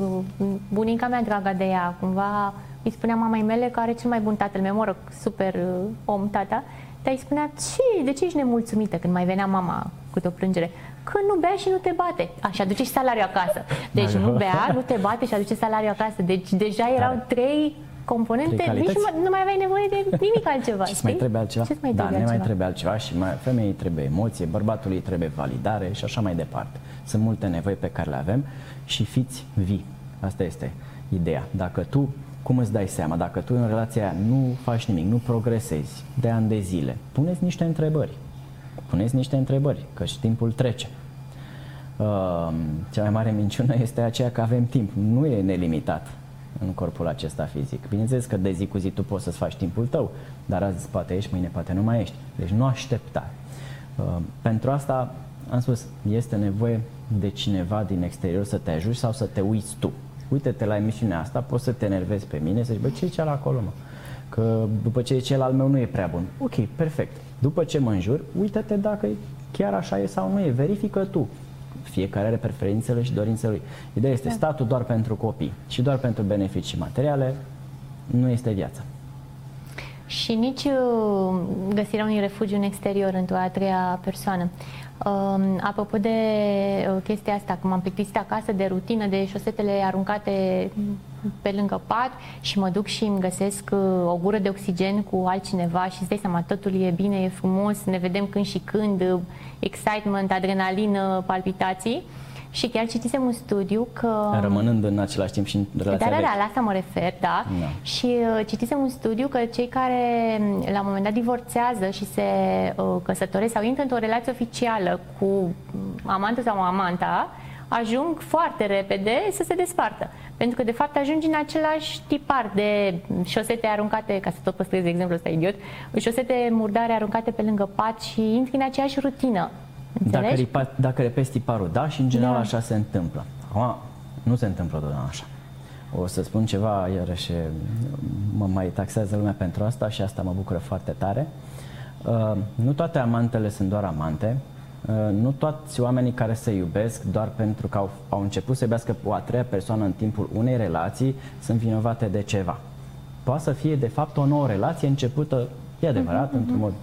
Speaker 1: bunica mea dragă de ea, cumva îi spunea mamei mele că are cel mai bun tatăl meu, mă rog, super uh, om tata, dar îi spunea, ce, de ce ești nemulțumită când mai venea mama cu o plângere? Că nu bea și nu te bate. Așa, aduce și salariul acasă. Deci nu bea, nu te bate și aduce salariul acasă. Deci deja erau trei componente, trei nici nu, nu mai aveai nevoie de nimic altceva.
Speaker 2: Ce mai trebuie altceva?
Speaker 1: Ce mai
Speaker 2: da,
Speaker 1: trebuie
Speaker 2: ne
Speaker 1: altceva?
Speaker 2: mai trebuie altceva și mai, femeii trebuie emoție, bărbatului trebuie validare și așa mai departe. Sunt multe nevoi pe care le avem și fiți vii. Asta este ideea. Dacă tu, cum îți dai seama, dacă tu în relația aia nu faci nimic, nu progresezi de ani de zile, puneți niște întrebări. Puneți niște întrebări, că și timpul trece. Uh, cea mai mare minciună este aceea că avem timp. Nu e nelimitat în corpul acesta fizic. Bineînțeles că de zi cu zi tu poți să-ți faci timpul tău, dar azi poate ești, mâine poate nu mai ești. Deci nu aștepta. Uh, pentru asta am spus, este nevoie de cineva din exterior să te ajute sau să te uiți tu. Uite-te la emisiunea asta, poți să te enervezi pe mine, să zici, bă, ce e cel acolo, mă? Că după ce cel al meu nu e prea bun. Ok, perfect. După ce mă înjur, uite-te dacă chiar așa e sau nu e. Verifică tu. Fiecare are preferințele și dorințele lui. Ideea este statul doar pentru copii și doar pentru beneficii materiale nu este viața.
Speaker 1: Și nici uh, găsirea unui refugiu în exterior într-o a treia persoană. Um, apropo de uh, chestia asta, cum am plictisit acasă de rutină, de șosetele aruncate pe lângă pat și mă duc și îmi găsesc uh, o gură de oxigen cu altcineva și îți dai seama, totul e bine, e frumos, ne vedem când și când, uh, excitement, adrenalină, palpitații. Și chiar citisem un studiu că...
Speaker 2: Rămânând în același timp și în relația
Speaker 1: Da, da,
Speaker 2: veche.
Speaker 1: da, la asta mă refer, da.
Speaker 2: Da.
Speaker 1: Și uh, citisem un studiu că cei care m, la un moment dat divorțează și se uh, căsătoresc sau intră într-o relație oficială cu m, amantul sau amanta, ajung foarte repede să se despartă. Pentru că, de fapt, ajungi în același tipar de șosete aruncate, ca să tot păstrez exemplul ăsta idiot, șosete murdare aruncate pe lângă pat și intri în aceeași rutină.
Speaker 2: Dacă,
Speaker 1: Înțelegi?
Speaker 2: ripa, dacă repezi tiparul, da, și în general
Speaker 1: Da.
Speaker 2: așa se întâmplă. Acum, nu se întâmplă totdeauna așa. O să spun ceva, iarăși mă mai taxează lumea pentru asta și asta mă bucură foarte tare. Uh, nu toate amantele sunt doar amante, uh, nu toți oamenii care se iubesc doar pentru că au, au început să iubească o a treia persoană în timpul unei relații sunt vinovate de ceva. Poate să fie de fapt o nouă relație începută, e adevărat,
Speaker 1: Mhm,
Speaker 2: într-un mod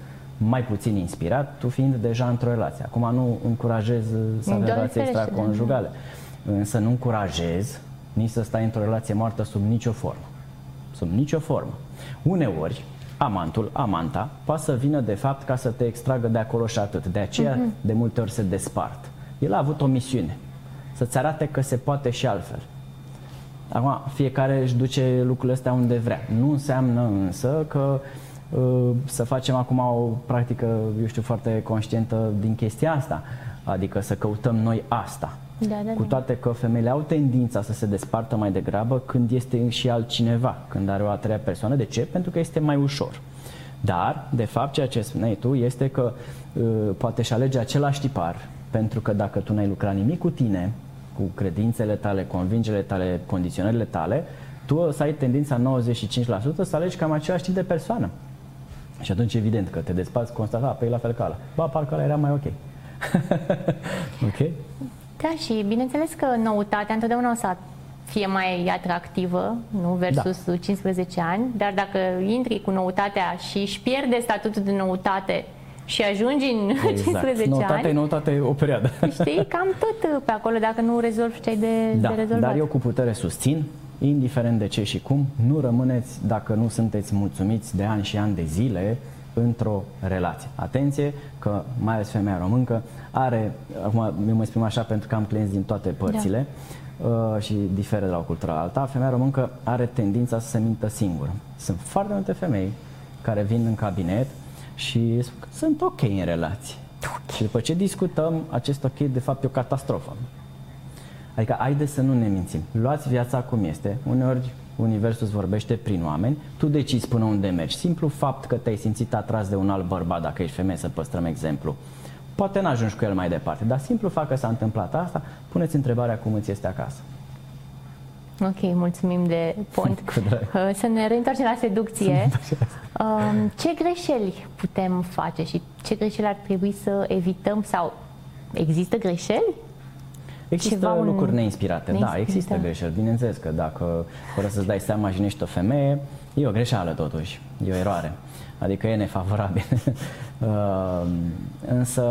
Speaker 2: mai puțin inspirat, tu fiind deja într-o relație. Acum nu încurajez să avem
Speaker 1: Doamne
Speaker 2: relații
Speaker 1: ferește,
Speaker 2: extraconjugale, însă nu încurajez nici să stai într-o relație moartă sub nicio formă. Sub nicio formă. Uneori, amantul, amanta, poate să vină de fapt ca să te extragă de acolo și atât. De aceea, de multe ori se despart. El a avut o misiune, să-ți arate că se poate și altfel. Acum, fiecare își duce lucrurile astea unde vrea. Nu înseamnă însă că uh, să facem acum o practică, eu știu, foarte conștientă din chestia asta. Adică să căutăm noi asta.
Speaker 1: Da, da,
Speaker 2: Cu
Speaker 1: da.
Speaker 2: toate că femeile au tendința să se despartă mai degrabă când este și altcineva, când are o a treia persoană. De ce? Pentru că este mai ușor. Dar, de fapt, ceea ce spuneai tu este că uh, poate și alege același tipar, pentru că dacă tu n-ai lucrat nimic cu tine, cu credințele tale, convingerile tale, condiționările tale, tu o să ai tendința 95% să alegi cam același tip de persoană. Și atunci, evident, că te despați constata, pe la fel ca ăla. Ba, parcă ăla era mai ok. ok?
Speaker 1: Da, și bineînțeles că noutatea întotdeauna o să fie mai atractivă, nu versus da. 15 ani, dar dacă intri cu noutatea și își pierde statutul de noutate și ajungi în
Speaker 2: Exact.
Speaker 1: 15
Speaker 2: Noutate
Speaker 1: ani,
Speaker 2: e noutate o perioadă.
Speaker 1: știi, cam tot pe acolo dacă nu rezolvi ce ai de,
Speaker 2: Da,
Speaker 1: de rezolvat.
Speaker 2: dar eu cu putere susțin, indiferent de ce și cum, nu rămâneți dacă nu sunteți mulțumiți de ani și ani de zile într-o relație. Atenție că mai ales femeia româncă are, acum eu mă exprim așa pentru că am clienți din toate părțile uh, și diferă de la o cultură la alta, femeia româncă are tendința să se mintă singură. Sunt foarte multe femei care vin în cabinet și spun că sunt ok în relație. Și după ce discutăm, acest ok de fapt e o catastrofă. Adică, haide să nu ne mințim. Luați viața cum este. Uneori, Universul îți vorbește prin oameni, tu decizi până unde mergi. Simplu fapt că te-ai simțit atras de un alt bărbat, dacă ești femeie, să păstrăm exemplu. Poate n-ajungi cu el mai departe, dar simplu fapt că s-a întâmplat asta, puneți întrebarea cum îți este acasă.
Speaker 1: Ok, mulțumim de pont.
Speaker 2: Cu drag.
Speaker 1: Uh, Să ne reîntoarcem la seducție. Um, Ce greșeli putem face și ce greșeli ar trebui să evităm sau există greșeli?
Speaker 2: Există
Speaker 1: Ceva un-
Speaker 2: lucruri neinspirate, da,
Speaker 1: neinspirate.
Speaker 2: există greșeli. Bineînțeles că dacă fără să-ți dai seama și ești o femeie, e o greșeală totuși, e o eroare. Adică e nefavorabil. Uh, Însă,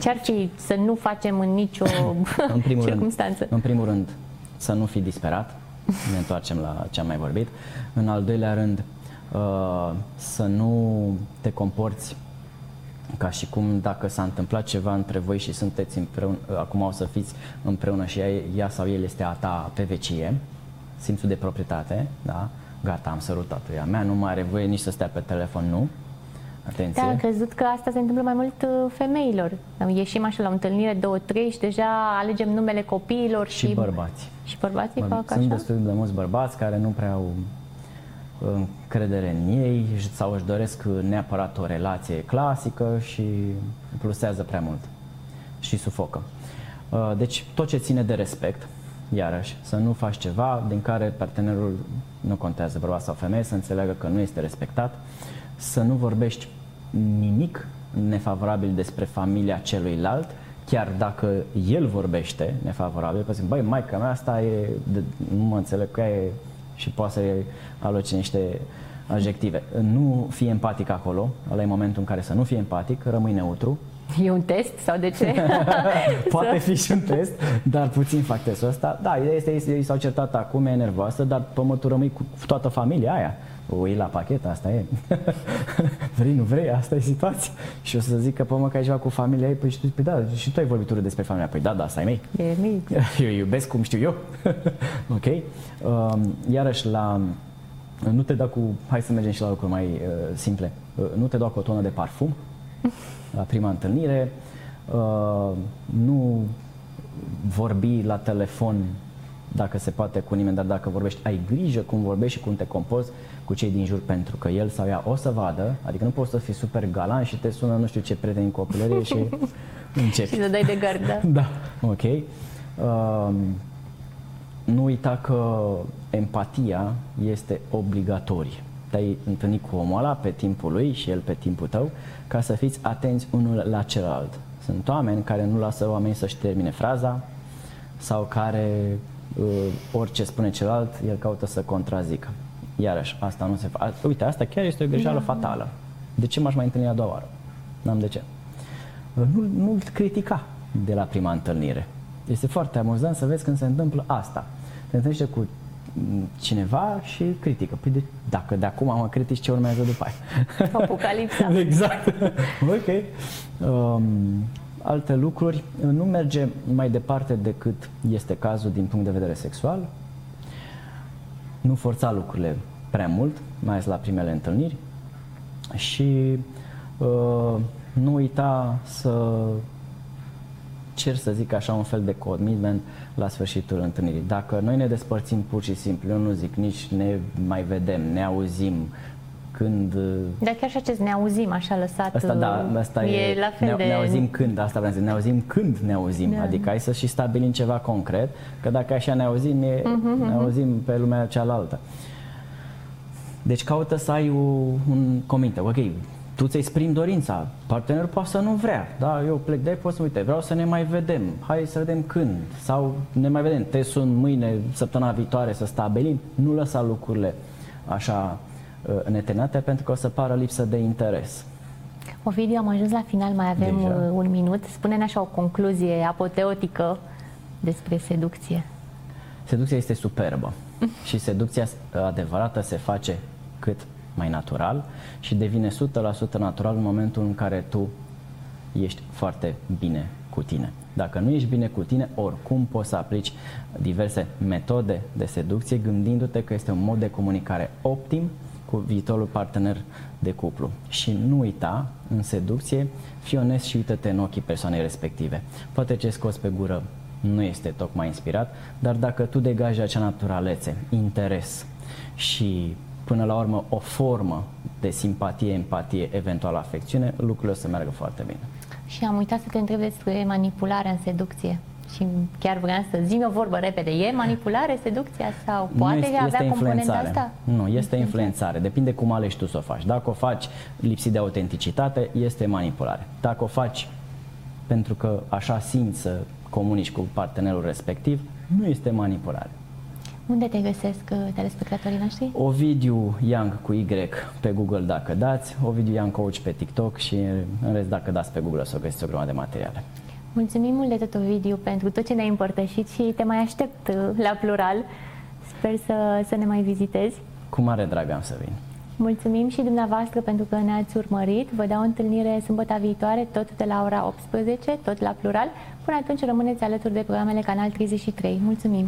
Speaker 1: Ce-ar fi să nu facem în nicio
Speaker 2: în primul,
Speaker 1: circunstanță?
Speaker 2: rând, în primul rând, să nu fii disperat, ne întoarcem la ce am mai vorbit. În al doilea rând, uh, să nu te comporți ca și cum dacă s-a întâmplat ceva între voi și sunteți împreună, acum o să fiți împreună și ea, ea sau el este a ta pe vecie, simțul de proprietate, da? Gata, am sărutat-o, e a mea, nu mai are voie nici să stea pe telefon, nu. Atenție.
Speaker 1: Da, am crezut că asta se întâmplă mai mult uh, femeilor. Ieșim așa la o întâlnire, două, trei și deja alegem numele copiilor și...
Speaker 2: și bărbați.
Speaker 1: Și bărbații
Speaker 2: Mă,
Speaker 1: fac
Speaker 2: Sunt
Speaker 1: așa?
Speaker 2: destul de mulți bărbați care nu prea au încredere în ei și- sau își doresc neapărat o relație clasică și plusează prea mult și sufocă. Uh, Deci tot ce ține de respect, iarăși, să nu faci ceva din care partenerul nu contează bărbat sau femeie, să înțeleagă că nu este respectat, să nu vorbești nimic nefavorabil despre familia celuilalt, chiar dacă el vorbește nefavorabil, că zic, băi, maica mea asta e, de, nu mă înțeleg cu ea e, și poate să aloce niște adjective. Nu fie empatic acolo, ăla e momentul în care să nu fii empatic, rămâi neutru,
Speaker 1: E un test sau de ce?
Speaker 2: Poate fi și un test, dar puțin fac testul ăsta. Da, ideea este, ei s-au certat acum, e nervoasă, dar pe urmă tu rămâi cu toată familia aia. O iei la pachet, asta e. vrei, nu vrei, asta e situația. Și o să zic că pe urmă că ai ceva cu familia ei, păi și tu, păi da, și tu ai vorbit urât despre familia. Păi da, da, asta ai mei.
Speaker 1: E mic.
Speaker 2: Eu îi iubesc cum știu eu. ok? Um, iarăși la... Nu te da cu... Hai să mergem și la lucruri mai uh, simple. Uh, nu te da cu o tonă de parfum la prima întâlnire. Uh, nu vorbi la telefon dacă se poate cu nimeni, dar dacă vorbești, ai grijă cum vorbești și cum te comporți cu cei din jur, pentru că el sau ea o să vadă, adică nu poți să fii super galant și te sună nu știu ce prieteni în copilărie și începi.
Speaker 1: Și să dai de gard, da.
Speaker 2: Da, ok. Um, nu uita că empatia este obligatorie. Te-ai întâlnit cu omul ăla pe timpul lui și el pe timpul tău ca să fiți atenți unul la celălalt. Sunt oameni care nu lasă oamenii să-și termine fraza sau care uh, orice spune celălalt, el caută să contrazică. Iarăși, asta nu se face. Uite, asta chiar este o greșeală fatală. De ce m-aș mai întâlni a doua oară? N-am de ce. Nu, nu critica de la prima întâlnire. Este foarte amuzant să vezi când se întâmplă asta. Te întâlnește cu m, cineva și critică. Păi de, dacă de acum mă critici, ce urmează după aia?
Speaker 1: Apocalipsa.
Speaker 2: exact. ok. Um, alte lucruri. Nu merge mai departe decât este cazul din punct de vedere sexual. Nu forța lucrurile prea mult, mai ales la primele întâlniri. Și uh, nu uita să cer să zic așa un fel de commitment la sfârșitul întâlnirii. Dacă noi ne despărțim pur și simplu, eu nu zic nici ne mai vedem, ne auzim, când uh,
Speaker 1: Dar chiar și acest ne auzim așa lăsat.
Speaker 2: Asta da, asta
Speaker 1: e,
Speaker 2: e,
Speaker 1: la fel
Speaker 2: ne,
Speaker 1: de...
Speaker 2: ne auzim când, asta vreau să zic, ne auzim când ne auzim,
Speaker 1: Da.
Speaker 2: adică hai să și stabilim ceva concret, că dacă așa ne auzim, e,
Speaker 1: Mhm,
Speaker 2: ne auzim pe lumea cealaltă. Deci caută să ai o, un cominte, ok, tu ți exprimi dorința, partenerul poate să nu vrea, da, eu plec de aici, poți să uite, vreau să ne mai vedem, hai să vedem când, sau ne mai vedem, te sun mâine, săptămâna viitoare să stabilim, nu lăsa lucrurile așa uh, neterminate pentru că o să pară lipsă de interes.
Speaker 1: Ovidiu, am ajuns la final, mai avem
Speaker 2: Deja?
Speaker 1: uh, un minut. Spune-ne așa o concluzie apoteotică despre seducție.
Speaker 2: Seducția este superbă și seducția adevărată se face cât mai natural și devine 100% natural în momentul în care tu ești foarte bine cu tine. Dacă nu ești bine cu tine, oricum poți să aplici diverse metode de seducție gândindu-te că este un mod de comunicare optim cu viitorul partener de cuplu. Și nu uita, în seducție, fii onest și uită-te în ochii persoanei respective. Poate ce scoți pe gură nu este tocmai inspirat, dar dacă tu degaji acea naturalețe, interes și până la urmă o formă de simpatie, empatie, eventual afecțiune, lucrurile o să meargă foarte bine.
Speaker 1: Și am uitat să te întreb despre manipularea în seducție. Și chiar vreau să zi o vorbă repede. E manipulare seducția sau
Speaker 2: Nu
Speaker 1: poate
Speaker 2: este,
Speaker 1: avea
Speaker 2: este
Speaker 1: componenta
Speaker 2: influențare.
Speaker 1: asta?
Speaker 2: Nu, este influențare. Depinde cum alegi tu să o faci. Dacă o faci lipsit de autenticitate, este manipulare. Dacă o faci pentru că așa simți să comunici cu partenerul respectiv, nu este manipulare.
Speaker 1: Unde te găsesc uh, telespectatorii noștri?
Speaker 2: Ovidiu Young cu Y pe Google dacă dați, Ovidiu Young Coach pe TikTok și în rest dacă dați pe Google o să găsiți o grămadă de materiale.
Speaker 1: Mulțumim mult de tot, Ovidiu, pentru tot ce ne-ai împărtășit și te mai aștept uh, la plural. Sper să, să ne mai vizitezi.
Speaker 2: Cu mare drag am să vin.
Speaker 1: Mulțumim și dumneavoastră pentru că ne-ați urmărit. Vă dau o întâlnire sâmbătă viitoare, tot de la ora 18, tot la plural. Până atunci rămâneți alături de programele Canal 33. Mulțumim!